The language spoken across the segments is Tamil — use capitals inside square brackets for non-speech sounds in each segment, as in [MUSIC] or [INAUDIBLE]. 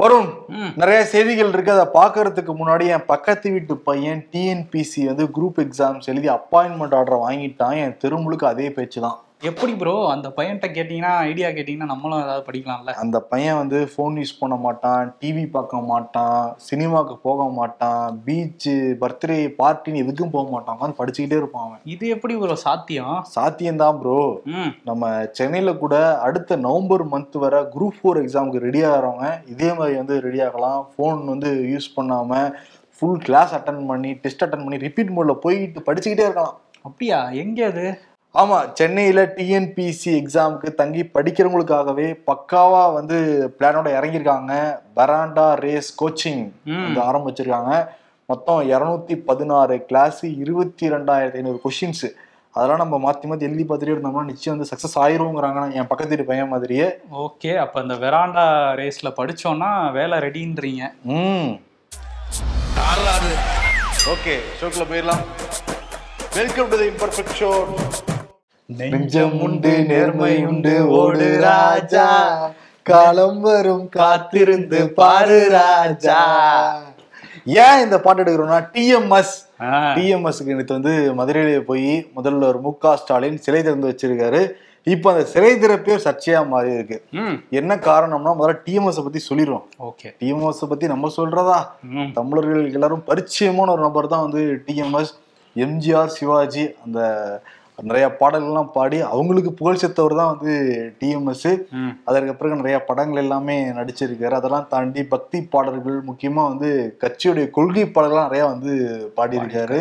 வருண் ம். நிறைய செய்திகள் இருக்கு. அதை பாக்குறதுக்கு முன்னாடி என் பக்கத்து வீட்டு பையன் டிஎன்பிசி வந்து குரூப் எக்ஸாம்ஸ் எழுதி அப்பாயின்மெண்ட் ஆர்டர் வாங்கிட்டான். என் தெருமுழுக்கு அதே பேச்சு தான் எப்படி ப்ரோ அந்த பையன்கிட்ட கேட்டீங்கன்னா ஐடியா கேட்டீங்கன்னா நம்மளும் ஏதாவது படிக்கலாம்ல. அந்த பையன் வந்து ஃபோன் யூஸ் பண்ண மாட்டான் டிவி பார்க்க மாட்டான் சினிமாக்கு போக மாட்டான் பீச்சு பர்த்டே பார்ட்டின்னு எதுக்கும் போக மாட்டான். உட்காந்து படிச்சுக்கிட்டே இருப்பான் அவன். இது எப்படி ப்ரோ சாத்தியம்? சாத்தியம்தான் ப்ரோ ம். நம்ம சென்னையில கூட அடுத்த நவம்பர் மந்த் வர குரூப் ஃபோர் எக்ஸாமுக்கு ரெடி ஆகிறவங்க இதே மாதிரி வந்து ரெடி ஆகலாம். ஃபோன் வந்து யூஸ் பண்ணாம ஃபுல் கிளாஸ் அட்டன் பண்ணி டெஸ்ட் அட்டன் பண்ணி ரிப்பீட் மோட்ல போயிட்டு படிச்சுக்கிட்டே இருக்கலாம். அப்படியா? எங்க அது? ஆமா சென்னையில டிஎன்பிசி எக்ஸாமுக்கு தங்கி படிக்கிறவங்களுக்காகவே பக்காவா வந்து பிளானோட இறங்கியிருக்காங்க. பராண்டா ரேஸ் கோச்சிங் ம். வந்து ஆரம்பிச்சிருக்காங்க. மொத்தம் இரநூத்தி பதினாறு கிளாஸ் இருபத்தி ரெண்டாயிரத்தி ஐநூறு கொஷின்ஸ் அதெல்லாம் நம்ம மாத்தி மாத்தி எழுதி பார்த்துட்டே இருந்தோம்னா நிச்சயம் வந்து சக்சஸ் ஆயிருங்கிறாங்க என் பக்கத்து வீட்டு பையன் மாதிரியே. ஓகே அப்ப அந்த வெராண்டா ரேஸ்ல படிச்சோம்னா வேலை ரெடின்றீங்க ம். ஓகே ஷோக்குள்ள போயிடலாம். Welcome to the imperfect show நெஞ்சம் உண்டு நேர்மை உண்டு ஓடு ராஜா. காலம் வரும் காத்திருந்து பாரு ராஜா. ஏன் இந்த பாட்டு எடுக்கிறோம்னா டிஎம்எஸ் டிஎம்எஸ்க்கு நேற்று வந்து மதுரையில போய் முதல்வர் மு க ஸ்டாலின் சிலை திறந்து வச்சிருக்காரு. இப்போ அந்த சிலை திறப்பே ஒரு சர்ச்சையா மாறி இருக்கு. என்ன காரணம்னா முதல்ல டிஎம்எஸ் பத்தி சொல்லிடுவோம் ஓகே. டிஎம்எஸ் பத்தி நம்ம சொல்றதா? தமிழர்கள் எல்லாரும் பரிச்சயமான ஒரு நபர் தான் வந்து டிஎம்எஸ் எம்ஜிஆர் சிவாஜி அந்த நிறைய பாடல்கள்லாம் பாடி அவங்களுக்கு புகழ் சேர்த்தவர் தான் வந்து டிஎம்எஸ் அதற்கு பிறகு நிறைய படங்கள் எல்லாமே நடிச்சிருக்காரு. அதெல்லாம் தாண்டி பக்தி பாடல்கள் முக்கியமா வந்து கட்சியுடைய கொள்கை பாடல்கள்லாம் நிறைய வந்து பாடியிருக்காரு.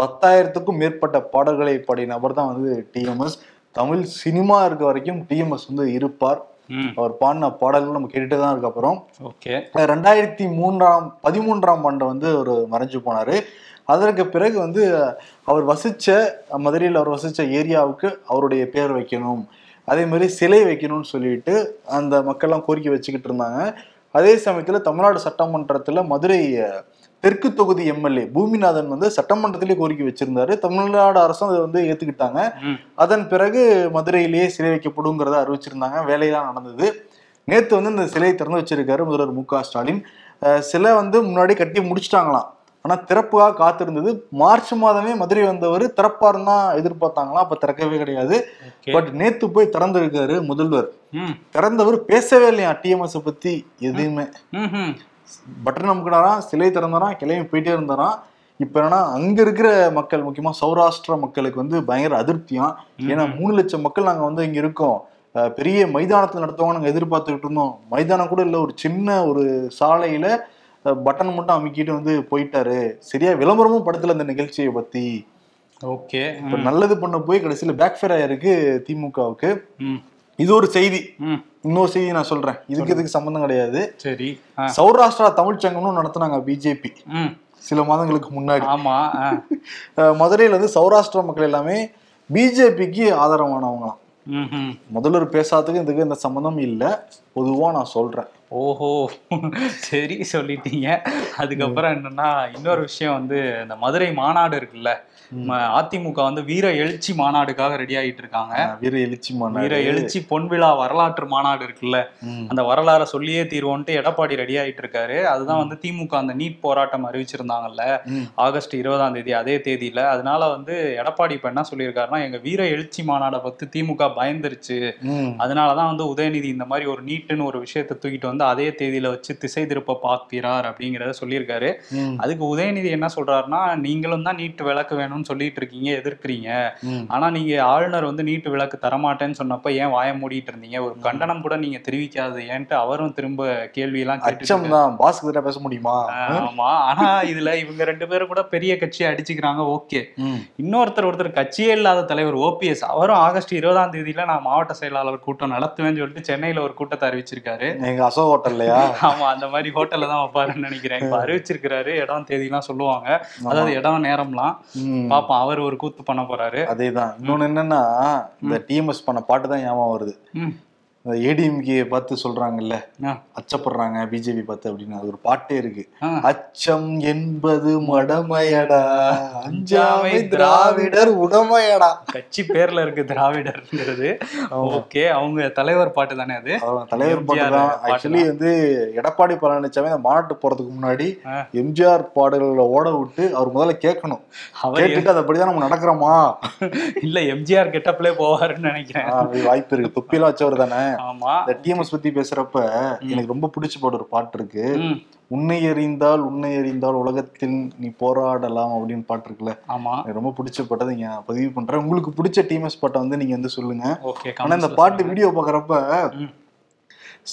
பத்தாயிரத்துக்கும் மேற்பட்ட பாடல்களை பாடிய நபர் தான் வந்து டிஎம்எஸ் தமிழ் சினிமா இருக்க வரைக்கும் டிஎம்எஸ் வந்து இருப்பார். அவர் பாடின பாடல்கள் நம்ம கேட்டுட்டே தான் இருக்க அப்புறம் ஓகே. ரெண்டாயிரத்தி மூன்றாம் பதிமூன்றாம் ஆண்டு வந்து அவர் மறைஞ்சு போனாரு. அதற்கு பிறகு வந்து அவர் வசிச்ச மதுரையில் அவர் வசிச்ச ஏரியாவுக்கு அவருடைய பேர் வைக்கணும். அதே மாதிரி சிலை வைக்கணும்னு சொல்லிட்டு அந்த மக்கள்லாம் கோரிக்கை வச்சுக்கிட்டு இருந்தாங்க. அதே சமயத்துல தமிழ்நாடு சட்டமன்றத்துல மதுரை தெற்கு தொகுதி எம்எல்ஏ பூமிநாதன் வந்து சட்டமன்றத்திலே கோரிக்கை வச்சிருந்தாரு. தமிழ்நாடு அரசும் அதை வந்து ஏத்துக்கிட்டாங்க. ம். அதன் பிறகு மதுரையிலேயே சிலை வைக்கப்படுங்கிறத அறிவிச்சிருந்தாங்க. வேலையெல்லாம் நடந்தது. நேத்து வந்து இந்த சிலையை திறந்து வச்சிருக்காரு முதல்வர் மு க ஸ்டாலின். சிலை வந்து முன்னாடி கட்டி முடிச்சிட்டாங்களாம். ஆனா திறப்புக்காக காத்திருந்தது. மார்ச் மாதமே மதுரை வந்தவர் திறப்பாருன்னு தான் எதிர்பார்த்தாங்களாம் அப்ப திறக்கவே கிடையாது. பட் நேத்து போய் திறந்திருக்காரு முதல்வர். ம். திறந்தவர் பேசவே இல்லையா? டிஎம்எஸ் பத்தி எதுவுமே. பட்டன் அமுக்கினாராம் சிலை திறந்தாராம் கிளம்பி போயிட்டே இருந்தாராம். இப்ப என்னன்னா அங்க இருக்கிற மக்கள் முக்கியமா சௌராஷ்டிரா மக்களுக்கு வந்து பயங்கர அதிருப்தியாம் ஏன்னா மூணு லட்சம் மக்கள் நாங்க வந்து இங்க இருக்கோம். பெரிய மைதானத்துல நடத்துவாங்க நாங்க எதிர்பார்த்துக்கிட்டு இருந்தோம். மைதானம் கூட இல்ல ஒரு சின்ன ஒரு சாலையில பட்டன் மட்டும் அமுக்கிட்டு வந்து போயிட்டாரு. சரியா விளம்பரமும் படத்துல இந்த நிகழ்ச்சியை பத்தி. ஓகே. நல்லது பண்ண போய் கடைசியில பேக் ஃபேர் ஆயிருக்கு திமுகவுக்கு. இது ஒரு செய்தி. இன்னொரு செய்தி நான் சொல்றேன். இதுக்கு இதுக்கு சம்பந்தம் கிடையாது. சரி. சௌராஷ்டிரா தமிழ் சங்கம்னு நடத்துனாங்க பிஜேபி. சில மாதங்களுக்கு முன்னாடி. ஆமா மதுரையில வந்து சௌராஷ்டிரா மக்கள் எல்லாமே பிஜேபிக்கு ஆதரவானவங்களாம். முதல்வர் பேசாததுக்கு இதுக்கு இந்த சம்மந்தம் இல்லை. பொதுவா நான் சொல்றேன். ஓஹோ. சரி சொல்லிட்டீங்க. அதுக்கப்புறம் என்னன்னா இன்னொரு விஷயம் வந்து இந்த மதுரை மாநாடு இருக்குல்ல அதிமுக வந்து வீர எழுச்சி மாநாடுக்காக ரெடி ஆகிட்டு இருக்காங்க வீர எழுச்சி மாநாடு. வீர எழுச்சி பொன்விழா வரலாற்று மாநாடு இருக்குல்ல. அந்த வரலாறை சொல்லியே தீர்வோன்ட்டு எடப்பாடி ரெடி ஆயிட்டு இருக்காரு அதுதான் வந்து திமுக அந்த நீட் போராட்டம் அறிவிச்சிருந்தாங்கல்ல. ஆகஸ்ட் இருபதாம் தேதி அதே தேதியில அதனால வந்து எடப்பாடி இப்ப என்ன சொல்லியிருக்காருன்னா எங்க வீர எழுச்சி மாநாடை பத்தி திமுக பயந்துருச்சு. அதனாலதான் வந்து உதயநிதி இந்த மாதிரி ஒரு நீட்டுன்னு ஒரு விஷயத்தை தூக்கிட்டு வந்து அதே தேதியில வச்சு திசை திருப்ப பார்க்கிறார் அப்படிங்கிறத சொல்லியிருக்காரு. அதுக்கு உதயநிதி என்ன சொல்றாருன்னா நீங்களும் தான் நீட் விளக்கு வேணும்னு சொல்லிட்டு இருக்கீங்க எதிர்க்கிறீங்க. ஆனா நீங்க ஆளுநர் வந்து நீட்டு விளக்கு தரமாட்டேன்னு சொன்னப்ப ஏன் வாய மூடிட்டு இருந்தீங்க? ஒரு கண்டனம் கூட நீங்க தெரிவிக்காது ஏன்ட்டு அவரும் திரும்ப கேள்வி எல்லாம் அச்சம் தான். கிட்ட பேச முடியுமா? ஆமா. ஆனா இதுல இவங்க ரெண்டு பேரும் கூட பெரிய கட்சியை அடிச்சுக்கிறாங்க ஓகே. இன்னொருத்தர் ஒருத்தர் கட்சியே இல்லாத தலைவர் ஓபிஎஸ் அவரும் ஆகஸ்ட் இருபதாம் தேதியில நான் மாவட்ட செயலாளர் கூட்டம் நடத்துவேன்னு சொல்லிட்டு சென்னையில ஒரு கூட்டத்தை அறிவிச்சிருக்காரு. எங்க அசோக் ஹோட்டல்லையா? ஆமா அந்த மாதிரி ஹோட்டல்ல தான் வைப்பாருன்னு நினைக்கிறேன். இப்ப அறிவிச்சிருக்கிறாரு. இடம் தேதிலாம் சொல்லுவாங்க. அதாவது இடம் நேரம்லாம். பாப்போம் அவர் ஒரு கூத்து பண்ண போறாரு. அதேதான். இன்னொன்னு என்னன்னா இந்த டிஎம்எஸ் பண்ண பாட்டு தான் ஞாபகம் வருது. ஏடிஎம்கே பார்த்து சொல்றாங்கல்ல. அச்சப்படுறாங்க பிஜேபி பார்த்து அப்படின்னு. அது ஒரு பாட்டே இருக்கு. அச்சம் என்பது மடமையடா அஞ்சாமை திராவிடர் உடமையடா. கட்சி பேர்ல இருக்கு திராவிடர்ங்கிறது. ஓகே அவங்க தலைவர் பாட்டு தானே அது? தலைவர் பாட்டு தான். ஆக்சுவலி வந்து எடப்பாடி பழனிசாமி அந்த மாநாட்டு போறதுக்கு முன்னாடி. எம்ஜிஆர் பாடல்களை ஓட விட்டு அவர் முதல்ல கேட்கணும். கேட்டுட்டு அதைப்படிதான் நம்ம நடக்கிறோமா? இல்ல எம்ஜிஆர் கெட்டப்லே போவாருன்னு நினைக்கிறேன். வாய்ப்பு இருக்கு. தொப்பிலாம் வச்சவர் தானே? இந்த டிஎம்எஸ் பத்தி பேசுறப்ப எனக்கு ரொம்ப பிடிச்ச பாட்டு ஒரு பாட்டு இருக்கு. உன்னை அறிந்தால் உன்னை அறிந்தால் உலகத்தில் நீ போராடலாம் அப்படின்னு பாட்டு இருக்குல்ல. ஆமா. எனக்கு ரொம்ப பிடிச்ச பாட்டை நீங்க பதிவு பண்றேன். உங்களுக்கு பிடிச்ச டிஎம்எஸ் பாட்டை வந்து நீங்க வந்து சொல்லுங்க. ஆனா இந்த பாட்டு வீடியோ பாக்குறப்ப ம்.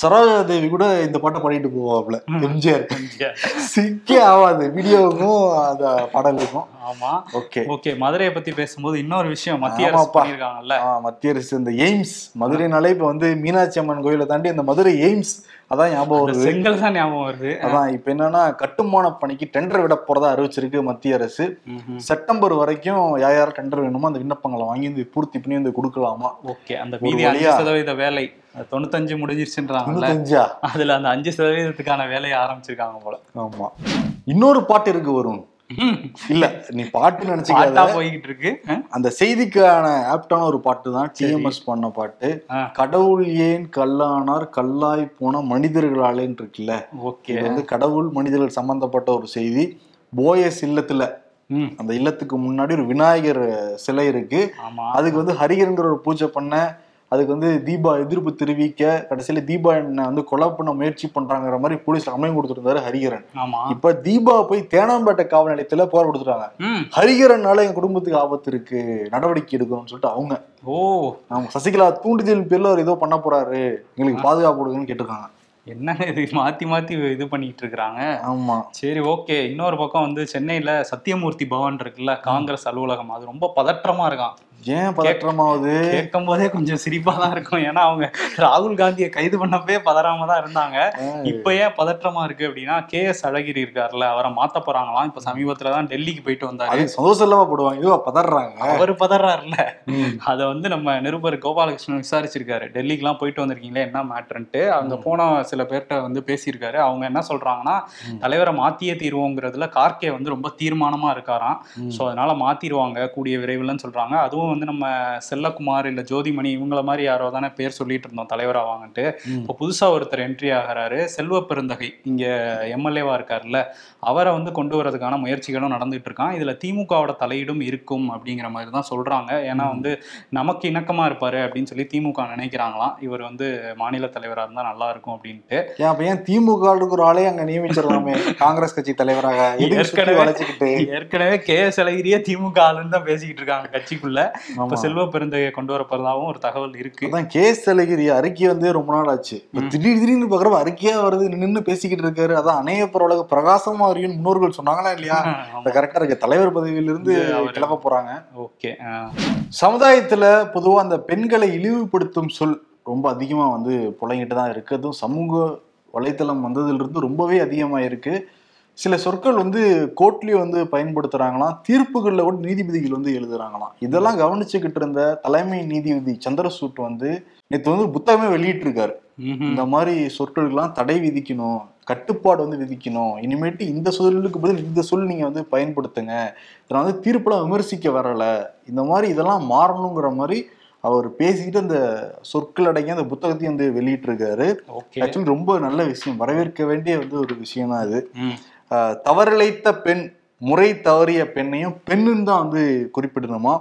சரோஜா தேவி கூட இந்த பாட்டை பாடிட்டு போவாப்ல. எம்ஜிஆர். எம்ஜிஆர். சிக்கே ஆகாது வீடியோவுக்கும் அந்த பாடலுக்கும். ஆமா. ஓகே. ஓகே மதுரையை பத்தி பேசும்போது இன்னொரு விஷயம் மத்திய அரசு. பண்ணிருக்காங்கல்ல மத்திய அரசு இந்த எய்ம்ஸ் மதுரைனாலே இப்ப வந்து மீனாட்சி அம்மன் கோயிலை தாண்டி இந்த மதுரை எய்ம்ஸ் அதான் ஞாபகம் வருது. செங்கல் தான் ஞாபகம் வருது. அதான் இப்ப என்னன்னா கட்டுமான பணிக்கு டெண்டர் விட போறதா அறிவிச்சிருக்கு மத்திய அரசு. செப்டம்பர் வரைக்கும் யார் யார் டெண்டர் வேணுமோ அந்த விண்ணப்பங்களை வாங்கி வந்து பூர்த்தி பண்ணி வந்து கொடுக்கலாமா? ஓகே அந்த மீதி அஞ்சு சதவீத வேலை தொண்ணூத்தஞ்சு முடிஞ்சிருச்சுன்றாங்கல்ல? தொண்ணூத்தஞ்சா? அதுல அந்த அஞ்சு சதவீதத்துக்கான வேலையை ஆரம்பிச்சிருக்காங்க போல. ஆமா. இன்னொரு பாட்டு இருக்கு வரும். இல்ல நீ பாட்டு நினைச்சுக்காத. போய்கிட்டு இருக்கு? அந்த செய்திக்கான ஆப்டான ஒரு பாட்டு தான் டிஎம்எஸ் பண்ண பாட்டு. கடவுள் ஏன் கல்லானார் கல்லாய் போன மனிதர்களாலேன்னு இருக்குல்ல ஓகே வந்து கடவுள் மனிதர்கள் சம்பந்தப்பட்ட ஒரு செய்தி. போயஸ் இல்லத்துல அந்த இல்லத்துக்கு முன்னாடி ஒரு விநாயகர் சிலை இருக்கு. அதுக்கு வந்து ஹரிகரங்கிற ஒரு பூஜை பண்ண அதுக்கு வந்து தீபா எதிர்ப்பு தெரிவிக்க கடைசியில தீபா என்ன வந்து கொலை பண்ண முயற்சி பண்றாங்கிற மாதிரி போலீஸ் கம்ப்ளைண்ட் கொடுத்துருந்தாரு ஹரிகரன் ஆமா. இப்ப தீபா போய் தேனாம்பேட்டை காவல் நிலையத்துல போர் கொடுத்துட்டாங்க. ம். ஹரிகரனால என் குடும்பத்துக்கு ஆபத்து இருக்கு நடவடிக்கை எடுக்கணும்னு சொல்லிட்டு அவங்க. ஓ. அவங்க சசிகலா தூண்டுதல் பேர்ல அவர் ஏதோ பண்ண போறாரு. எங்களுக்கு பாதுகாப்பு கொடுங்கன்னு கேட்டிருக்காங்க. என்னங்க இது? மாத்தி மாத்தி இது பண்ணிட்டு இருக்காங்க ஆமா. சரி ஓகே. இன்னொரு பக்கம் வந்து சென்னையில சத்தியமூர்த்தி பவன் இருக்குல்ல காங்கிரஸ் அலுவலகம். அது ரொம்ப பதற்றமா இருக்கான். ஏன் பதற்றமாவது? கேட்கும் போதே கொஞ்சம் சிரிப்பா தான் இருக்கும். ஏன்னா அவங்க ராகுல் காந்தியை கைது பண்ணப்பே பதறாம தான் இருந்தாங்க இப்ப ஏன் பதற்றமா இருக்கு அப்படின்னா கே எஸ் அழகிரி இருக்காருல்ல அவரை மாத்த போறாங்களாம். இப்ப சமீபத்துல தான் டெல்லிக்கு போயிட்டு வந்தாரு. அது சந்தோஷம் இல்லாம போடுவாங்க. இதுவா பதறாங்க. அவர் பதறாருல ம். அதை வந்து நம்ம நிருபர் கோபாலகிருஷ்ணன் விசாரிச்சிருக்காரு. டெல்லிக்குலாம் போயிட்டு வந்திருக்கீங்களே என்ன மேட்ருன்ட்டு அங்க போன சில பேர்கிட்ட வந்து பேசியிருக்காரு. அவங்க என்ன சொல்றாங்கன்னா தலைவரை மாத்தியே தீர்வோங்கிறதுல கார்கே வந்து ரொம்ப தீர்மானமா இருக்காராம். ஸோ அதனால மாத்திருவாங்க கூடிய விரைவில்னு சொல்றாங்க. அதுவும் வந்து நம்ம செல்லகுமார் இல்ல ஜோதிமணி இவங்கள மாதிரி யாரோ தானே பேர் சொல்லிட்டு இருந்தோம் தலைவரா வாங்கன்ட்டு ம். இப்போ புதுசா ஒருத்தர் என்ட்ரி ஆகிறாரு. செல்வ பெருந்தகை இங்க எம்எல்ஏவா இருக்காருல்ல அவரை வந்து கொண்டு வரதுக்கான முயற்சிகளும் நடந்துட்டு இருக்கான். இதுல திமுகவோட தலையீடும் இருக்கும் அப்படிங்கிற மாதிரி தான் சொல்றாங்க. ஏன்னா வந்து நமக்கு இணக்கமா இருப்பாரு அப்படின்னு சொல்லி திமுக நினைக்கிறாங்களாம். இவர் வந்து மாநில தலைவரா இருந்தா நல்லா இருக்கும் அப்படின்ட்டு. ஏன் அப்ப ஏன் திமுக ஒரு ஆளே அங்க நியமிச்சிடலாமே? காங்கிரஸ் கட்சி தலைவராக. ஏற்கனவே ஏற்கனவே கே எஸ் அழகிரியே திமுக ஆளுன்னு தான் பேசிக்கிட்டு இருக்காங்க கட்சிக்குள்ள. இப்ப. செல்வ பெருந்தகையை கொண்டு வர போறதாவும் ஒரு தகவல் இருக்கு. அதான் கேஸ் அழகிரி அறிக்கை வந்து ரொம்ப நாள் ஆச்சு. திடீர் திடீர்னு பாக்குறப்ப அறிக்கையா வருது நின்னு பேசிக்கிட்டு இருக்காரு. அதான் அணைய பரவலக பிரகாசமா அறியும் முன்னோர்கள் சொன்னாங்களா இல்லையா? அது கரெக்டா இருக்கு. தலைவர் பதவியிலிருந்து கிளம்ப போறாங்க. ஓகே சமுதாயத்துல பொதுவா அந்த பெண்களை இழிவுபடுத்தும் சொல் ரொம்ப அதிகமா வந்து புழங்கிட்டு தான் இருக்கு. அதுவும் சமூக வலைத்தளம் வந்ததுல இருந்து ரொம்பவே அதிகமா இருக்கு சில சொற்கள் வந்து கோர்ட்லயும் வந்து பயன்படுத்துறாங்களாம் தீர்ப்புகள்ல கூட நீதிபதிகள் வந்து எழுதுறாங்களாம். இதெல்லாம் கவனிச்சுக்கிட்டு இருந்த தலைமை நீதிபதி சந்திரசூட் வந்து நேற்று வந்து புத்தகமே வெளியிட்டிருக்காரு. இந்த மாதிரி சொற்களுக்கெல்லாம் தடை விதிக்கணும் கட்டுப்பாடு வந்து விதிக்கணும் இனிமேட்டு இந்த சொல்லுக்கு பதில் இந்த சொல் நீங்க வந்து பயன்படுத்துங்க இதெல்லாம் வந்து தீர்ப்புலாம் விமர்சிக்க வரல இந்த மாதிரி இதெல்லாம் மாறணுங்கிற மாதிரி அவர் பேசிக்கிட்டு அந்த சொற்கள் அடங்கிய அந்த புத்தகத்தையும் வந்து வெளியிட்டிருக்காரு. ஆக்சுவலி ரொம்ப நல்ல விஷயம் வரவேற்க வேண்டிய வந்து ஒரு விஷயம் தான் இது தவறிழைத்த பெண் முறை தவறிய பெண்ணையும் பெண்ணுன்னு தான் வந்து குறிப்பிடணுமா?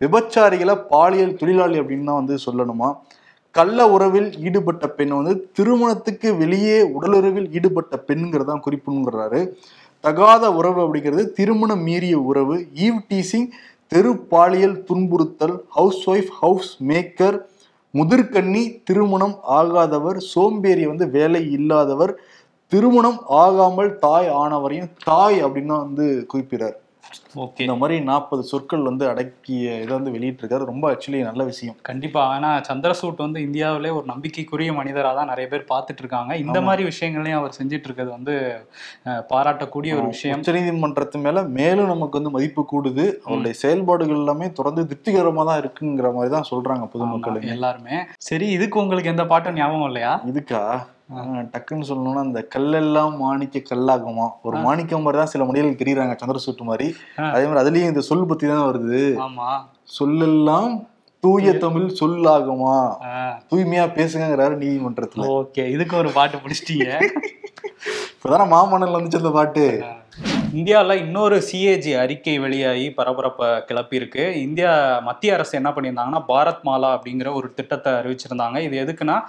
விபச்சாரிகளை பாலியல் தொழிலாளி அப்படின்னு தான் வந்து சொல்லணுமா? கள்ள உறவில் ஈடுபட்ட பெண் வந்து திருமணத்துக்கு வெளியே உடலுறவில் ஈடுபட்ட பெண்ங்கிறதான் குறிப்புங்கிறாரு தகாத உறவு அப்படிங்கிறது திருமணம் மீறிய உறவு. ஈவ் டீசிங் தெரு பாலியல் துன்புறுத்தல் ஹவுஸ் ஒய்ஃப் ஹவுஸ் மேக்கர் முதிர்கண்ணி திருமணம் ஆகாதவர் சோம்பேறி வந்து வேலை இல்லாதவர் திருமணம் ஆகாமல் தாய் ஆனவரையும் தாய் அப்படின்னு தான் வந்து குறிப்பிடார் ஓகே. இந்த மாதிரி நாற்பது சொற்கள் வந்து அடக்கிய இதை வந்து வெளியிட்டிருக்காரு. ரொம்ப ஆக்சுவலி நல்ல விஷயம். கண்டிப்பா. ஆனா சந்திரசூட் வந்து இந்தியாவிலே ஒரு நம்பிக்கைக்குரிய மனிதரா தான் நிறைய பேர் பார்த்துட்டு இருக்காங்க இந்த மாதிரி விஷயங்களையும் அவர் செஞ்சுட்டு இருக்கிறது வந்து பாராட்டக்கூடிய ஒரு விஷயம். உச்சநீதிமன்றத்து மேல மேலும் நமக்கு வந்து மதிப்பு கூடுது. அவருடைய செயல்பாடுகள் எல்லாமே தொடர்ந்து திருப்திகரமா தான் இருக்குங்கிற மாதிரி தான் சொல்றாங்க பொதுமக்கள் எல்லாருமே. சரி இதுக்கு உங்களுக்கு எந்த பாட்டும் ஞாபகம் இல்லையா? இதுக்கா? டக்குன்னு சொல்லணும்னா இந்த கல்லெல்லாம் மாணிக்க கல்லாகுமா? ஒரு மாணிக்கம் மாதிரி தான் சில மொழிகள் தெரியுறாங்க சந்திரசூட்டு மாதிரி. அதே மாதிரி அதுலயும் இந்த சொல் பத்தி தான் வருது. சொல்லெல்லாம் தூய தமிழ் சொல்லாகுமா? தூய்மையா பேசுங்கிறாரு நீதிமன்றத்துல. ஓகே இதுக்கு ஒரு பாட்டு பிடிச்சிட்டீங்க இப்பதானே மாமன்னல் வந்துச்சு அந்த பாட்டு. இந்தியாவில் இன்னொரு சிஏஜி அறிக்கை வெளியாகி பரபரப்பை கிளப்பியிருக்கு. இந்தியா மத்திய அரசு என்ன பண்ணியிருந்தாங்கன்னா பாரத் மாலா அப்படிங்கிற ஒரு திட்டத்தை அறிவிச்சிருந்தாங்க. இது எதுக்குன்னா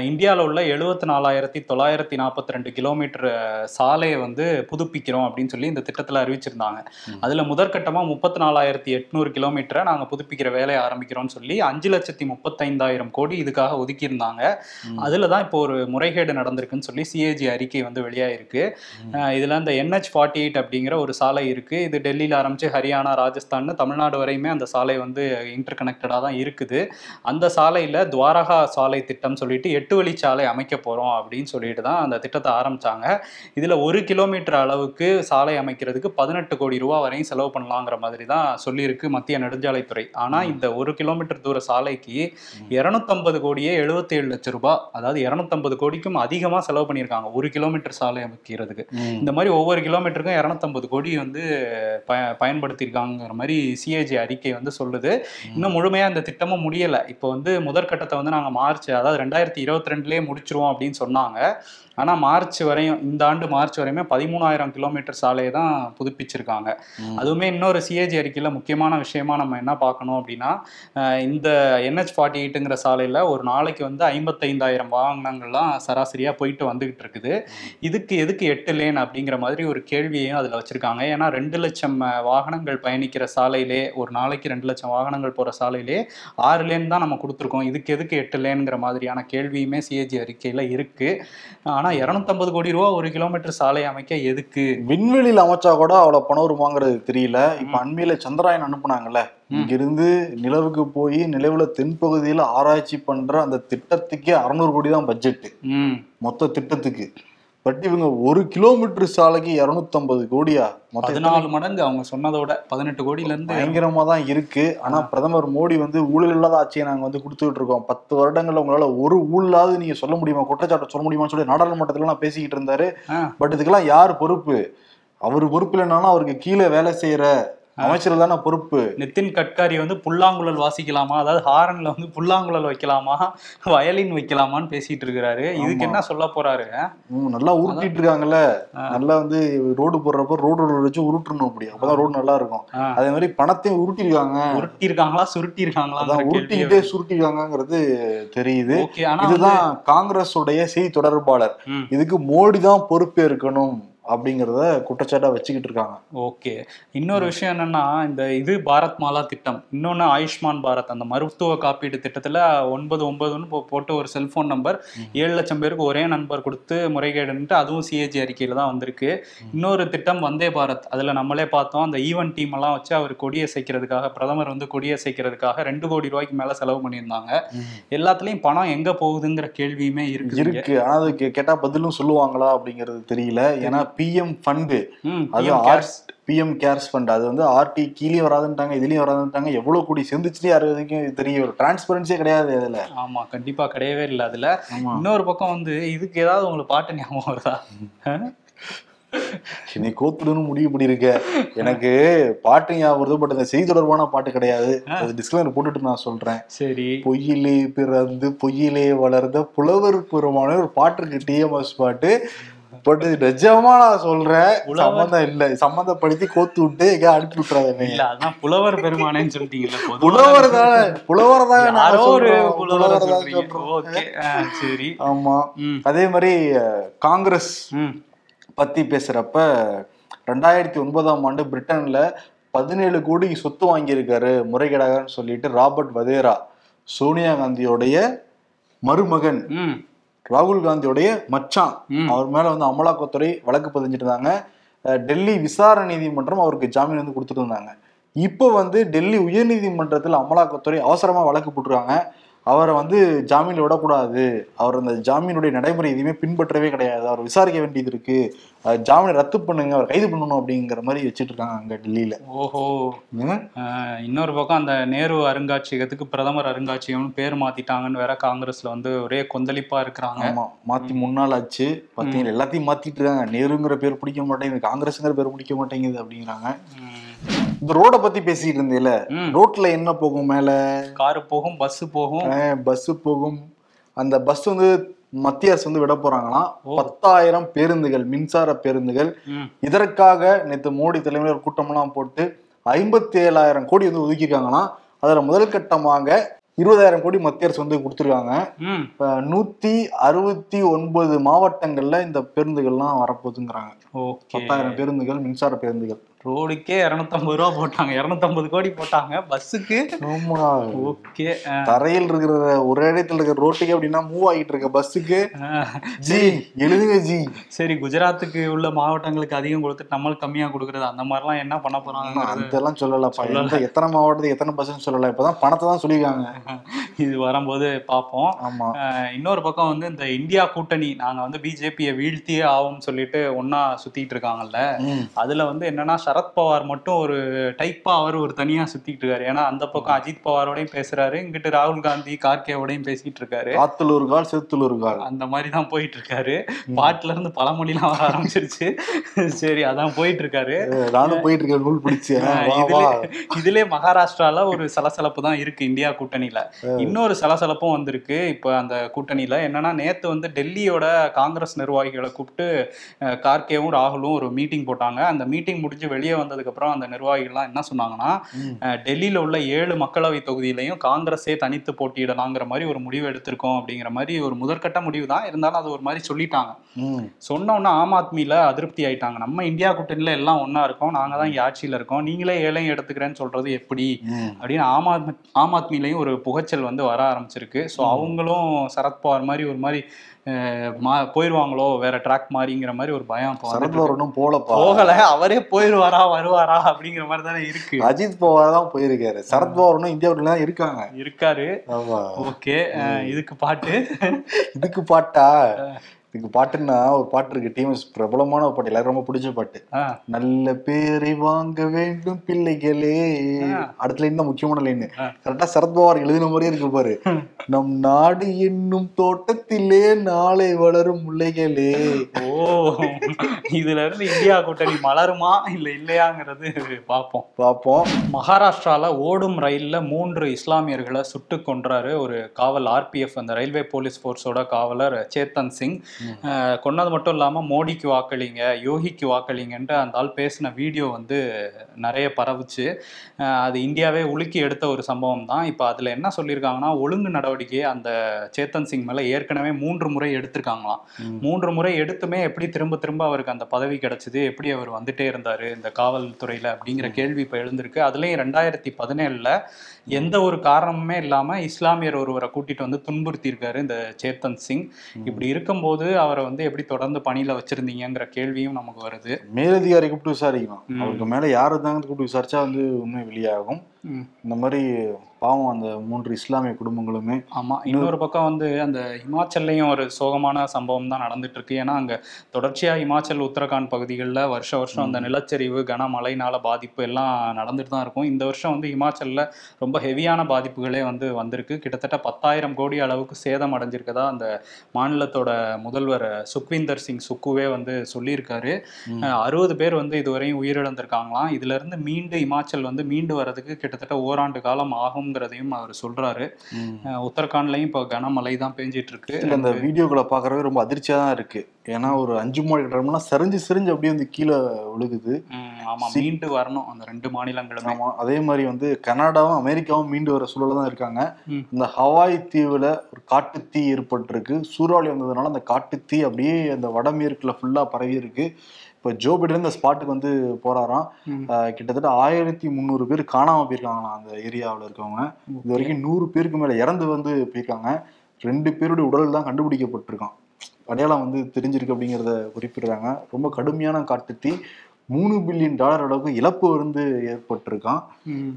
இந்தியாவில் உள்ள எழுபத்தி நாலாயிரத்தி தொள்ளாயிரத்தி நாற்பத்தி ரெண்டு கிலோமீட்டர் சாலையை வந்து புதுப்பிக்கிறோம் அப்படின்னு சொல்லி இந்த திட்டத்தில் அறிவிச்சிருந்தாங்க. அதில் முதற்கட்டமாக முப்பத்தி நாலாயிரத்தி எட்நூறு கிலோமீட்டரை நாங்கள் புதுப்பிக்கிற வேலையை ஆரம்பிக்கிறோம்னு சொல்லி அஞ்சு லட்சத்தி முப்பத்தைந்தாயிரம் கோடி இதுக்காக ஒதுக்கியிருந்தாங்க. அதில் தான் இப்போ ஒரு முறைகேடு நடந்திருக்குன்னு சொல்லி சிஏஜி அறிக்கை வந்து வெளியாயிருக்கு. அஹ் இதுல இந்த என்ஹெச் ஃபார்ட்டி எயிட் அப்படிங்கிற ஒரு சாலை இருக்கு. இது டெல்லியில ஆரம்பிச்சு ஹரியானா ராஜஸ்தான் தமிழ்நாடு வரையுமே அந்த சாலை வந்து இன்டர் கனெக்டடா தான் இருக்குது. அந்த சாலையில துவாரகா சாலை திட்டம் சொல்லிட்டு எட்டு வழி சாலை அமைக்க போறோம் அப்படின்னு சொல்லிட்டு தான் அந்த திட்டத்தை ஆரம்பிச்சாங்க. இதுல ஒரு கிலோமீட்டர் அளவுக்கு சாலை அமைக்கிறதுக்கு பதினெட்டு கோடி ரூபா வரையும் செலவு பண்ணலாங்கிற மாதிரி தான் சொல்லியிருக்கு மத்திய நெடுஞ்சாலைத்துறை. ஆனா இந்த ஒரு கிலோமீட்டர் தூர சாலைக்கு இருநூத்தம்பது கோடியே எழுபத்தி ஏழு லட்சம் ரூபாய் அதாவது இருநூத்தம்பது கோடிக்கும் அதிகமா செலவு பண்ணியிருக்காங்க ஒரு கிலோமீட்டர் சாலை அமைக்கிறதுக்கு. இந்த மாதிரி ஒவ்வொரு கிலோமீட்டருக்கும் இரநூத்தம்பது கோடி வந்து ப பயன்படுத்தியிருக்காங்கிற மாதிரி சிஏஜி அறிக்கை வந்து சொல்லுது. இன்னும் முழுமையாக இந்த திட்டமும் முடியலை. இப்போ வந்து முதற்கட்டத்தை வந்து நாங்கள் மார்ச் அதாவது ரெண்டாயிரத்தி இருபத்தி ரெண்டுலேயே முடிச்சிருவோம் அப்படின்னு சொன்னாங்க. ஆனால் மார்ச் வரையும் இந்த ஆண்டு மார்ச் வரையுமே பதிமூணாயிரம் கிலோமீட்டர் சாலையை தான் புதுப்பிச்சிருக்காங்க. அதுவுமே இன்னொரு சிஏஜி அறிக்கையில் முக்கியமான விஷயமா நம்ம என்ன பார்க்கணும் அப்படின்னா இந்த என்ஹெச் ஃபார்ட்டி எயிட்டுங்கிற சாலையில் ஒரு நாளைக்கு வந்து ஐம்பத்தைந்தாயிரம் வாகனங்கள்லாம் சராசரியாக போயிட்டு வந்துகிட்டு இருக்குது. இதுக்கு எதுக்கு எட்டு லேன் அப்படிங்கிற மாதிரி ஒரு கேள்வியையும் அதில் வச்சுருக்காங்க. ஏன்னா ரெண்டு லட்சம் வாகனங்கள் பயணிக்கிற சாலையிலே ஒரு நாளைக்கு ரெண்டு லட்சம் வாகனங்கள் போகிற சாலையிலே ஆறு லேன் தான் நம்ம கொடுத்துருக்கோம். இதுக்கு எதுக்கு எட்டு லேனுங்கிற மாதிரியான கேள்வியுமே சிஏஜி அறிக்கையில் இருக்குது ஆனால் இரநூத்தம்பது கோடி ரூபா ஒரு கிலோமீட்டர் சாலை அமைக்க எதுக்கு? விண்வெளியில அமைச்சா கூட அவ்வளவு பணம் வருமாங்கிறது தெரியல. இப்ப அண்மையில சந்திராயன் அனுப்புனாங்கல்ல. இங்கிருந்து நிலவுக்கு போய் நிலவுல தென்பகுதியில ஆராய்ச்சி பண்ற அந்த திட்டத்துக்கே அறுநூறு கோடி தான் பட்ஜெட் மொத்த திட்டத்துக்கு. பட் இவங்க ஒரு கிலோமீட்டர் சாலைக்கு இருநூத்தம்பது கோடியா? பதினாலு மடங்கு அவங்க சொன்னதோட பதினெட்டு கோடியிலேருந்து பயங்கரமா தான் இருக்கு. ஆனா பிரதமர் மோடி வந்து ஊழல் இல்லாத ஆட்சியை நாங்க வந்து கொடுத்துட்டு இருக்கோம். பத்து வருடங்கள்ல உங்களால ஒரு ஊழலாவது நீங்க சொல்ல முடியுமா? குற்றச்சாட்டை சொல்ல முடியுமான்னு சொல்லி நாடாளுமன்றத்துல எல்லாம் பேசிக்கிட்டு இருந்தாரு. பட் இதுக்கெல்லாம் யார் பொறுப்பு? அவர் பொறுப்பு இல்லைனாலும் அவருக்கு கீழே வேலை செய்யற அமைச்சர் தானே பொறுப்பு. நிதின் கட்காரி வந்து புல்லாங்குழல் வாசிக்கலாமா? அதாவது ஹாரன்ல வந்து புல்லாங்குழல் வைக்கலாமா? வயலின் வைக்கலாமான்னு பேசிட்டு இருக்கிறாரு. இதுக்கு என்ன சொல்ல போறாரு? நல்லா உருட்டிட்டு இருக்காங்கல்ல. நல்லா வந்து ரோடு போடுறப்ப ரோடு வச்சு உருட்டணும் அப்படி. அப்பதான் ரோடு நல்லா இருக்கும். அதே மாதிரி பணத்தையும் உருட்டிருக்காங்க. உருட்டி இருக்காங்களா சுருட்டி இருக்காங்களா உருட்டிக்கிட்டே சுருட்டிருக்காங்கிறது தெரியுது. ஓகே ஆனா இதுதான் காங்கிரஸ் உடைய செய்தி தொடர்பாளர். இதுக்கு மோடி தான் பொறுப்பேற்கணும். அப்படிங்கறத குற்றச்சாட்டா வச்சுக்கிட்டு இருக்காங்க. ஓகே. இன்னொரு விஷயம் என்னன்னா இந்த இது பாரத் மாலா திட்டம். இன்னொன்னு ஆயுஷ்மான் பாரத் அந்த மருத்துவ காப்பீடு திட்டத்துல ஒன்பது ஒன்பதுன்னு போ- போட்டு ஒரு செல்போன் நம்பர். ஏழு லட்சம் பேருக்கு ஒரே நம்பர் கொடுத்து முறைகேடுன்ட்டு அதுவும் சிஏஜி அறிக்கையில தான் வந்திருக்கு. இன்னொரு திட்டம் வந்தே பாரத். அதுல நம்மளே பார்த்தோம் அந்த ஈவென்ட் டீம் எல்லாம் வச்சு அவர் கொடியை சேர்க்கறதுக்காக பிரதமர் வந்து கொடியை சேர்க்கறதுக்காக ரெண்டு கோடி ரூபாய்க்கு மேல செலவு பண்ணியிருந்தாங்க. எல்லாத்துலயும் பணம் எங்க போகுதுங்கிற கேள்வியுமே இருக்கு. இருக்கு. ஆனா அதுக்கு கேட்டா பதிலும் சொல்லுவாங்களா அப்படிங்கிறது தெரியல. ஏன்னா பிஎம் ஃபண்டு அது cares. பிஎம் கேர்ஸ் ஃபண்ட் அது வந்து ஆர்டி கீழே வராதுன்ட்டாங்க இதுலயும் வராதுன்ட்டாங்க எவ்வளவு கூடி சேர்ந்துச்சுட்டு யாரு வரைக்கும் தெரியும். ஒரு டிரான்ஸ்பரன்சியே கிடையாது அதுல ஆமா கண்டிப்பா கிடையவே இல்லை அதுல. இன்னொரு பக்கம் வந்து இதுக்கு ஏதாவது உங்களுக்கு பாட்டு ஞாபகம் வருதா? என்னை கோத்துடுன்னு முடிவு பண்ணிருக்க. எனக்கு பாட்டு ஞாபகம் பட் அந்த செய்தி தொடர்பான பாட்டு கிடையாது. அது டிஸ்கிளைமர் போட்டுட்டு நான் சொல்றேன். சரி. பொய்யிலே பிறந்து பொய்யிலே வளர்ந்த புலவர் பெருமான ஒரு பாட்டு இருக்கு டிஎம்எஸ் பாட்டு. பட் நிஜமா நான் சொல்றேன். புலவர். சம்மந்தம் இல்ல. சம்மந்தப்படுத்தி கோத்து விட்டு எங்க அனுப்பி விட்டுறாங்க இல்ல அதான் புலவர் பெருமானேன்னு சொல்லிட்டீங்கல்ல பொதுவா புலவர் தானே. புலவர் தான் யாரோ ஒரு. புலவரை தான் சரி. ஆமா. அதே மாதிரி காங்கிரஸ் ம். பத்தி பேசுறப்ப ரெண்டாயிரத்தி ஒன்பதாம் ஆண்டு பிரிட்டன்ல பதினேழு கோடி சொத்து வாங்கியிருக்காரு முறைகேடாகன்னு சொல்லிட்டு ராபர்ட் வதேரா சோனியா காந்தியோடைய மருமகன். ம். ராகுல் காந்தியோடைய மச்சான். அவர் மேல வந்து அமலாக்கத்துறை வழக்கு பதிஞ்சிட்டு இருந்தாங்க. டெல்லி விசாரணை நீதிமன்றம் அவருக்கு ஜாமீன் வந்து கொடுத்துட்டு இருந்தாங்க. இப்போ வந்து டெல்லி உயர்நீதிமன்றத்தில் அமலாக்கத்துறை அவசரமா வழக்கு போட்டிருக்காங்க. அவரை வந்து ஜாமீன்ல விடக்கூடாது. அவர் அந்த ஜாமீனுடைய நடைமுறை எதுவுமே பின்பற்றவே கிடையாது. அவர் விசாரிக்க வேண்டியது இருக்கு. அஹ், ஜாமீனை ரத்து பண்ணுங்க அவர் கைது பண்ணணும் அப்படிங்கிற மாதிரி வச்சுட்டு இருக்காங்க அங்க டெல்லியில. ஓஹோ. இன்னொரு பக்கம் அந்த நேரு அருங்காட்சியகத்துக்கு பிரதமர் அருங்காட்சியகம்னு பேர் மாத்திட்டாங்கன்னு வேற காங்கிரஸ்ல வந்து ஒரே கொந்தளிப்பா இருக்கிறாங்க. ஆமா மாத்தி முன்னாள் ஆச்சு பாத்தீங்கன்னா எல்லாத்தையும் மாத்திட்டு இருக்காங்க. நேருங்கிற பேர் பிடிக்க மாட்டேங்குது காங்கிரஸ்ங்கிற பேர் பிடிக்க மாட்டேங்குது அப்படிங்கிறாங்க. இந்த ரோட பத்தி பேசிட்டு இருந்தேல. ரோட்ல என்ன போகும் மேல? காரு போகும் பஸ் போகும். பஸ் போகும். அந்த பஸ் வந்து மத்திய அரசு வந்து விட போறாங்களாம். பத்தாயிரம் பேருந்துகள் மின்சார பேருந்துகள். இதற்காக நேற்று மோடி தலைமையில் ஒரு கூட்டமெல்லாம் போட்டு ஐம்பத்தி ஏழாயிரம் கோடி வந்து ஒதுக்கியிருக்காங்களாம். அதுல முதல் கட்டமாக இருபதாயிரம் கோடி மத்திய அரசு வந்து கொடுத்துருக்காங்க. நூத்தி அறுபத்தி ஒன்பது மாவட்டங்கள்ல இந்த பேருந்துகள்லாம் வரப்போகுதுங்கிறாங்க. பத்தாயிரம் பேருந்துகள் மின்சார பேருந்துகள். ரோடுக்கே இரநூத்தம்பது ரூபா போட்டாங்க. இரநூத்தம்பது கோடி போட்டாங்க. பஸ்ஸுக்கு. ஓகே. தரையில் இருக்கிற ஒரே இடத்துல இருக்கிற ரோட்டுக்கு அப்படின்னா மூவ் ஆகிட்டு இருக்க பஸ்ஸுக்கு. ஜி எழுதுங்க ஜி. சரி குஜராத்துக்கு உள்ள மாவட்டங்களுக்கு அதிகம் கொடுத்துட்டு நம்மளுக்கு கம்மியா கொடுக்கறது அந்த மாதிரிலாம் என்ன பண்ண போறாங்க அதெல்லாம் சொல்லலப்பா. எத்தனை மாவட்டத்துக்கு எத்தனை பஸ்ன்னு சொல்லல. இப்பதான் பணத்தை தான் சொல்லியிருக்காங்க. இது வரும்போது பார்ப்போம். இன்னொரு பக்கம் வந்து இந்த இந்தியா கூட்டணி நாங்க வந்து பிஜேபியை வீழ்த்தியே ஆகும்னு சொல்லிட்டு ஒன்னா சுத்திட்டு இருக்காங்கல்ல. அதுல வந்து என்னன்னா சரத்பவார் மட்டும் ஒரு டைப்பா அவர் ஒரு தனியா சுத்திட்டு இருக்காரு. ஏன்னா அந்த பக்கம் அஜித் பவாரோடையும் பேசுறாரு இங்கிட்டு ராகுல் காந்தி கார்கேவோடையும் பேசிட்டு இருக்காரு. ஆத்துல ஒரு கால் செத்துல ஒரு கால் அந்த மாதிரி தான் போயிட்டு இருக்காரு. பாட்டுல இருந்து பழமொழிலாம் வர ஆரம்பிச்சிருச்சு. சரி அதான் போயிட்டு இருக்காரு. நானும் போயிட்டு இருக்கேன் நூல் பிடிச்சி. வா இதுல மகாராஷ்டிரால ஒரு சலசலப்பு தான் இருக்கு இந்தியா கூட்டணியில. இன்னொரு சலசலப்பும் வந்திருக்கு. இப்ப அந்த கூட்டணியில என்னன்னா நேத்து வந்து டெல்லியோட காங்கிரஸ் நிர்வாகிகளை கூப்பிட்டு கார்கேவும் ராகுலும் ஒரு மீட்டிங் போட்டாங்க. அந்த மீட்டிங் முடிஞ்சு வெளியே வந்ததுக்கு அப்புறம் அந்த நிர்வாகிகள்லாம் என்ன சொன்னாங்கன்னா டெல்லியில உள்ள ஏழு மக்களவை தொகுதியிலையும் காங்கிரஸே தனித்து போட்டியிடலாங்கிற மாதிரி ஒரு முடிவு எடுத்திருக்கோம் அப்படிங்கிற மாதிரி ஒரு முதற்கட்ட முடிவு தான். இருந்தாலும் அது ஒரு மாதிரி சொல்லிட்டாங்க. ம். சொன்ன உடனே ஆம் ஆத்மியில அதிருப்தி ஆயிட்டாங்க. நம்ம இந்தியா கூட்டணியில எல்லாம் ஒண்ணா இருக்கோம். நாங்க தான் இங்க ஆட்சியில இருக்கோம். நீங்களே ஏழையும் எடுத்துக்கிறேன்னு சொல்றது எப்படி. அப்படின்னு ஆம் ஆத்மி ஆம் ஆத்மிலையும் ஒரு புகைச்சல் வந்து வர ஆரம்பிச்சிருக்கு. ஸோ அவங்களும் சரத்பவார் மாதிரி ஒரு மாதிரி மா- போயிருவாங்களோ வேற ட்ராக் மாதிரிங்கிற மாதிரி ஒரு பயம் சரத்பவார். ஒன்றும் போலப்பா போகல அவரே போயிருவாரா வருவாரா அப்படிங்கிற மாதிரி தானே இருக்கு. அஜித் பவார் தான் போயிருக்காரு. சரத்பவார் ஒன்றும் இந்தியாவுல தான் இருக்காங்க. இருக்காரு. ஓகே இதுக்கு பாட்டு. இதுக்கு பாட்டா? இதுக்கு பாட்டுன்னா ஒரு பாட்டு இருக்கு. டிஎம்எஸ் பிரபலமான ஒரு பாட்டு. எல்லாரும் ரொம்ப பிடிச்ச பாட்டு. நல்ல பேரை வாங்க வேண்டும் பிள்ளைகளே. அடுத்த லைன் தான் முக்கியமான லைன். கரெக்டா சரத்பவார் எழுதின மாதிரியே இருக்கு பாரு. நம் நாடு என்னும் தோட்டத்திலே நாளை வளரும் முல்லைகளே. ஓ. இதுல இருந்து இந்தியா கூட்டணி மலருமா? இல்ல இல்லையாங்கிறது பார்ப்போம் பார்ப்போம் மகாராஷ்டிரால ஓடும் ரயில்ல மூன்று இஸ்லாமியர்களை சுட்டு கொன்றாரு ஒரு காவல் ஆர்பிஎஃப் அந்த ரயில்வே போலீஸ் ஃபோர்ஸோட காவலர் சேத்தன் சிங். கொன்னது மட்டும் இல்லாம மோடிக்கு வாக்களிங்க யோகிக்கு வாக்களிங்கன்ட்டு அந்த ஆள் பேசின வீடியோ வந்து நிறைய பரவுச்சு. அது இந்தியாவே உலுக்கி எடுத்த ஒரு சம்பவம் தான். இப்போ அதுல என்ன சொல்லியிருக்காங்கன்னா ஒழுங்கு நடவடிக்கையை அந்த சேத்தன் சிங் மேல ஏற்கனவே மூன்று முறை எடுத்திருக்காங்களாம். மூன்று முறை எடுத்துமே எப்படி திரும்ப திரும்ப அவருக்கு அந்த பதவி கிடைச்சது எப்படி அவர் வந்துட்டே இருந்தாரு இந்த காவல்துறையில அப்படிங்கிற கேள்வி இப்ப எழுந்திருக்கு. அதுலயும் ரெண்டாயிரத்தி பதினேழுல எந்த ஒரு காரணமுமே இல்லாம இஸ்லாமியர் ஒருவரை கூட்டிட்டு வந்து துன்புறுத்தி இருக்காரு இந்த சேத்தன் சிங். இப்படி இருக்கும்போது அவரை வந்து எப்படி தொடர்ந்து பணியில வச்சிருந்தீங்கங்கிற கேள்வியும் நமக்கு வருது மேலதிகாரி கூப்பிட்டு விசாரிக்கணும் ம். அவருக்கு மேல யார் இருந்தாங்கன்னு கூப்பிட்டு விசாரிச்சா வந்து உண்மை வெளியாகும். இந்த மாதிரி பாவம் அந்த மூன்று இஸ்லாமிய குடும்பங்களுமே ஆமா இன்னொரு பக்கம் வந்து அந்த இமாச்சல்லையும் ஒரு சோகமான சம்பவம் தான் நடந்துட்டு இருக்கு ஏன்னா அங்க தொடர்ச்சியா இமாச்சல் உத்தரகாண்ட் பகுதிகளில் வருஷ வருஷம் அந்த நிலச்சரிவு கனமழைனால பாதிப்பு எல்லாம் நடந்துட்டு தான் இருக்கும். இந்த வருஷம் வந்து இமாச்சல்ல ரொம்ப ஹெவியான பாதிப்புகளே வந்து வந்திருக்கு. கிட்டத்தட்ட பத்தாயிரம் கோடி அளவுக்கு சேதம் அடைஞ்சிருக்கதா அந்த மாநிலத்தோட முதல்வர் சுக்விந்தர் சிங் சுக்குவே வந்து சொல்லியிருக்காரு. அறுபது பேர் வந்து இதுவரையும் உயிரிழந்திருக்காங்களாம். இதுல இருந்து மீண்டு இமாச்சல் வந்து மீண்டு வர்றதுக்கு கிட்டத்தட்ட ஓராண்டு காலம் ஆகுங்கிறதையும் அவர் சொல்றாரு. உத்தரகாண்ட்லயும் இப்போ கனமழை தான் பெஞ்சிட்டு இருக்கு இல்ல இந்த வீடியோக்களை பார்க்கறவே ரொம்ப அதிர்ச்சியா தான் இருக்கு. ஏன்னா ஒரு அஞ்சு மாடி கட்டடம்லாம் சரிஞ்சு சரிஞ்சு அப்படியே வந்து கீழே விழுகுது. ஆமா மீண்டு வரணும். அந்த ரெண்டு மாநிலங்களுமே. ஆமா அதே மாதிரி வந்து கனடாவும் அமெரிக்காவும் மீண்டு வர சூழல்ல தான் இருக்காங்க. இந்த ஹவாய் தீவுல ஒரு காட்டுத்தீ ஏற்பட்டிருக்கு. சூறாவளி வந்ததுனால அந்த காட்டுத்தீ அப்படியே அந்த வடமேற்குல ஃபுல்லா பரவி இருக்கு இப்போ ஜோ பிடன் இந்த ஸ்பாட்டுக்கு வந்து போறாராம். கிட்டத்தட்ட ஆயிரத்தி முந்நூறு பேர் காணாம போயிருக்காங்களாம் அந்த ஏரியாவில் இருக்கவங்க. இது வரைக்கும் நூறு பேருக்கு மேல இறந்து வந்து போயிருக்காங்க. ரெண்டு பேருடைய உடல் தான் கண்டுபிடிக்கப்பட்டிருக்கான் அடையாளம் வந்து தெரிஞ்சிருக்கு அப்படிங்கிறத குறிப்பிடுறாங்க. ரொம்ப கடுமையான காட்டுத்தீ. மூணு பில்லியன் டாலர் அளவுக்கு இழப்பு வந்து ஏற்பட்டிருக்கான்.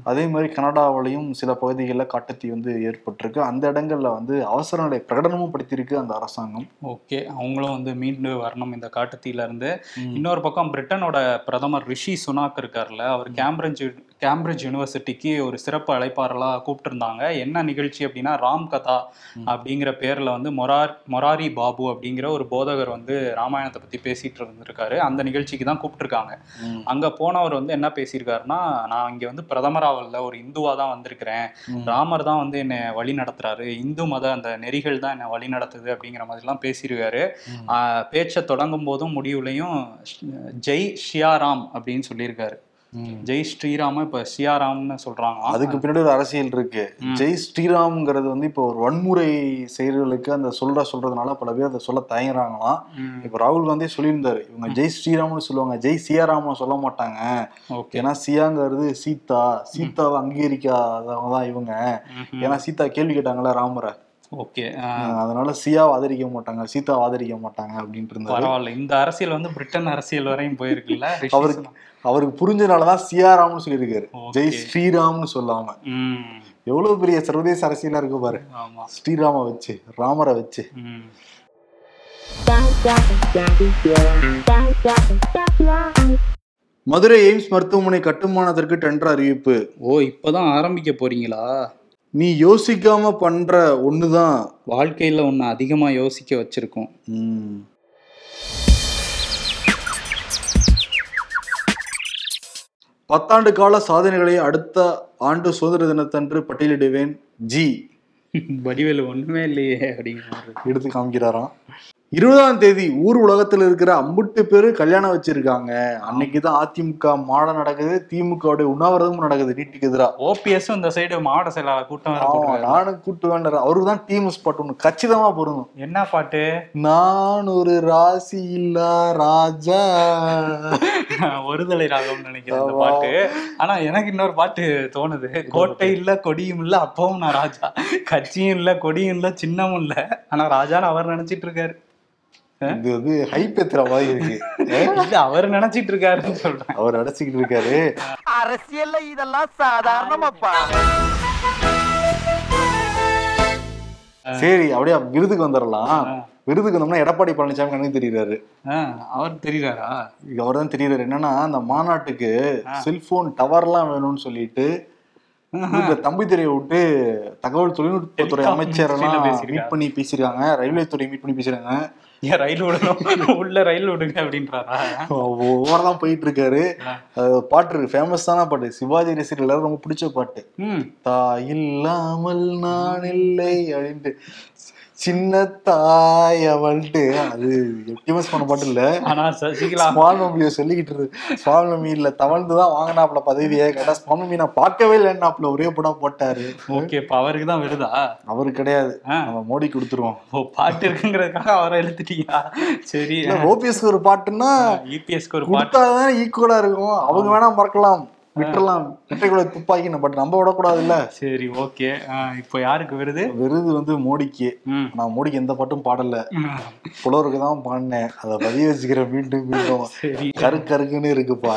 அதே மாதிரி கனடாவிலையும் சில பகுதிகளில் காட்டுத்தீ வந்து ஏற்பட்டிருக்கு. அந்த இடங்கள்ல வந்து அவசர நிலை பிரகடனமும் படுத்தியிருக்கு அந்த அரசாங்கம். ஓகே. அவங்களும் வந்து மீண்டு வரணும் இந்த காட்டுத்தீல இருந்து. இன்னொரு பக்கம் பிரிட்டனோட பிரதமர் ரிஷி சுனாக் இருக்கார்ல அவர் கேம்பிரிட்ஜ் கேம்பிரிட்ஜ் யூனிவர்சிட்டிக்கு ஒரு சிறப்பு அழைப்பாளர்களா கூப்பிட்டிருந்தாங்க. என்ன நிகழ்ச்சி அப்படின்னா ராம் கதா அப்படிங்கிற பேர்ல வந்து மொரார் மொராரி பாபு அப்படிங்கிற ஒரு போதகர் வந்து ராமாயணத்தை பத்தி பேசிட்டு இருந்திருக்காரு. அந்த நிகழ்ச்சிக்கு தான் கூப்பிட்டிருக்காங்க. அங்க போனவர் வந்து என்ன பேசியிருக்காருன்னா நான் இங்க வந்து பிரதமராவல்ல ஒரு இந்துவா தான் வந்திருக்கிறேன். ராமர் தான் வந்து என்னை வழி நடத்துறாரு. இந்து மத அந்த நெறிகள் தான் என்னை வழி நடத்துது அப்படிங்கிற மாதிரிலாம் பேசியிருக்காரு. பேச்சை தொடங்கும் போதும் முடிவுலையும் ஜெய் ஷியாராம் அப்படின்னு சொல்லியிருக்காரு. ஜெய் ஸ்ரீராம இப்ப ஷியாராம்னு சொல்றாங்க. அதுக்கு பின்னாடி ஒரு அரசியல் இருக்கு. ஜெய் ஸ்ரீராம்ங்கிறது வந்து இப்போ ஒரு வன்முறை செயல்களுக்கு அந்த சொல்ற சொல்றதுனால பல பேர் அதை சொல்ல தயங்குறாங்களாம். இப்ப ராகுல் காந்தி சொல்லியிருந்தாரு இவங்க ஜெய் ஸ்ரீராம்னு சொல்லுவாங்க. ஜெய் சியாராம்னு சொல்ல மாட்டாங்க. ஏன்னா சியாங்கிறது சீதா. சீதாவை அங்கீகரிக்காதவங்க தான் இவங்க. ஏன்னா சீதா கேள்வி கேட்டாங்கல்ல ராமரை. ஓகே. அதனால சியாவை ஆதரிக்க மாட்டாங்க சீதாவை ஆதரிக்க மாட்டாங்க அப்படின்ட்டு இருந்தாரு. பரவாயில்ல. இந்த அரசியல் வந்து பிரிட்டன் அரசியல் வரையும் போயிருக்குல்ல? [LAUGHS] அவருக்கு. அவருக்கு புரிஞ்சனாலதான் சியாராம்னு சொல்லியிருக்காரு. ஜெய் ஸ்ரீராம்னு சொல்லாம. எவ்வளவு பெரிய சர்வதேச அரசியலா இருக்கு பாரு. ஆமா. ஸ்ரீராம வச்சு ராமரை வச்சு. மதுரை எய்ம்ஸ் மருத்துவமனை கட்டுமானத்திற்கு டெண்டர் அறிவிப்பு. ஓ இப்பதான் ஆரம்பிக்க போறீங்களா? நீ யோசிக்காம பண்ற ஒண்ணுதான். வாழ்க்கையில ஒன்னு அதிகமா யோசிக்க வச்சிருக்கோம். பத்தாண்டு கால சாதனைகளை அடுத்த ஆண்டு சுதந்திர தினத்தன்று பட்டியலிடுவேன். ஜி. வடிவேலு ஒண்ணுமே இல்லையே அப்படிங்கிற. எடுத்து காமிக்கிறாராம். இருபதாம் தேதி ஊர் உலகத்துல இருக்கிற அம்புட்டு பேரு கல்யாணம் வச்சிருக்காங்க. அன்னைக்குதான் அதிமுக மாடம் நடக்குது திமுகவுடைய உண்ணாவிரதமும் நடக்குது நீட்டுக்கு எதிரா. ஓபிஎஸ் இந்த சைடு மாவட்ட செயலாளர் கூட்டம். நானும் கூட்டு வேண்டாம் அவருக்கு தான் டீம் ஸ்பாட் ஒண்ணு. கச்சிதமா பொருந்தும். என்ன பாட்டு? நான் ஒரு ராசி இல்லா ராஜா. ஒருதலை ராகம்னு நினைக்கிறேன் இந்த. பாட்டு. ஆனா எனக்கு இன்னொரு பாட்டு தோணுது. கோட்டை இல்ல கொடியும் இல்ல அப்பவும் நான் ராஜா. கட்சியும் இல்ல கொடியும் இல்ல சின்னமும் இல்ல. ஆனா ராஜான்னு அவர் நினைச்சிட்டு இருக்காரு. இது வந்து ஹைப் எத்துற மாதிரி இருக்கு. இல்ல அவர் நினைச்சிட்டு இருக்காருன்னு சொல்றேன். அவர் அடைச்சிக்கிட்டு இருக்காரு. அரசியல்ல இதெல்லாம் சாதாரணமாப்பா. சரி அப்படியே விருதுக்கு வந்துடலாம். விருதுக்கு வந்தோம்னா எடப்பாடி பழனிசாமி கணக்கு தெரியுறாரு. அவர் தெரியுறாரா? அவர் தான் தெரியுறாரு. என்னன்னா அந்த மாநாட்டுக்கு செல்போன் டவர்லாம் வேணும்னு சொல்லிட்டு இந்த தம்பி துறையை விட்டு தகவல் தொழில்நுட்பத்துறை அமைச்சர் பேசியிருக்காங்க. மீட் பண்ணி பேசியிருக்காங்க. ரயில்வே துறை மீட் பண்ணி பேசிருக்காங்க ஏன் ரயில் விடணும் உள்ள ரயில் விடுங்க அப்படின்றாரா? ஓவரெல்லாம் போயிட்டு இருக்காரு பாட்டு இருக்கு. ஃபேமஸான பாட்டு. சிவாஜி ரசிகர் எல்லாரும் ரொம்ப பிடிச்ச பாட்டு. தாய் இல்லாமல் நான் இல்லை அப்படின்ட்டு. சின்ன தாய் அவள்ட்டு. அது ஃபேமஸ் பண்ண பாட்டு இல்ல. ஆனா சசிகலா. மம்மியை சொல்லிக்கிட்டு இருக்கு மம்மி இல்ல தவழ்ந்து தான் வாங்கினாப்ல பதவியை. கேட்டா மம்மி நான் பார்க்கவே இல்லைன்னாப்ல ஒரே படம் போட்டாரு. ஓகே இப்ப அவருக்கு தான் விடுதா அவரு கிடையாது. நம்ம மோடி கொடுத்துருவோம். ஓ பாட்டு இருக்குங்கிறதுக்காக அவரை எழுத்துட்டீங்களா? சரி ஓபிஎஸ்க்கு ஒரு பாட்டுன்னா யூபிஎஸ்க்கு ஒரு பாட்டு கொடுத்தாதான் ஈக்குவலா இருக்கும். அவங்க வேணா மறக்கலாம். விட்டுறலாம். வெற்றிக்குள்ள துப்பாக்கின்னு பட் நம்ம விடக்கூடாது இல்ல சரி ஓகே இப்போ யாருக்கு வருது? விருது வந்து மோடிக்கு. நான் மோடிக்கு எந்த பாட்டும் பாடல. புலவருக்கு தான் பாடினேன். அதை பதிய வச்சுக்கிறேன் மீண்டும் மீண்டும். சரி. கரு கருக்குன்னு இருக்குப்பா.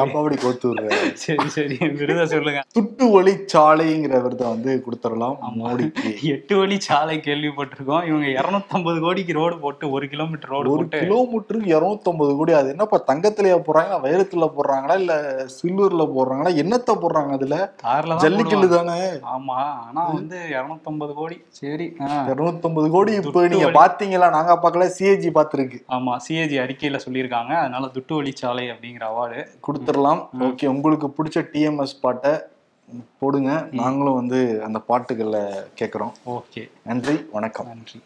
ஏப்பா அப்படி விடுற? சரி சரி. விருதை சொல்லுங்க. துட்டு வழி சாலைங்கிற விருதை வந்து கொடுத்துடலாம் மோடிக்கு. எட்டு வழி சாலை கேள்விப்பட்டிருக்கோம். இவங்க 250 கோடிக்கு ரோடு போட்டு ஒரு கிலோமீட்டர் ரோடு ஒரு கிலோமீட்டருக்கு இருநூத்தொன்பது கோடி. அது என்னப்பா தங்கத்திலேயே போடுறாங்க வைரத்துல போடுறாங்களா இல்ல சில்வர்ல போடுறாங்களா என்னத்த போடுறாங்க அதுல? கார்ல ஜல்லிக்கல்லு. தானே? ஆமா ஆனா வந்து 250 கோடி. சரி ஆ. இருநூத்தொன்பது கோடி இப்ப நீங்க. பாத்தீங்களா? நாங்க பார்க்கல சிஏஜி பாத்துருக்கு. ஆமா சிஏஜி அறிக்கையில சொல்லியிருக்காங்க. அதனால துட்டு வழி சாலை அப்படிங்கிற அவார்டு. கொடுத்துடலாம். ஓகே உங்களுக்கு பிடிச்ச டிஎம்எஸ் பாட்டை போடுங்க. நாங்களும் வந்து அந்த பாட்டுகளை கேட்குறோம் ஓகே. நன்றி வணக்கம். நன்றி.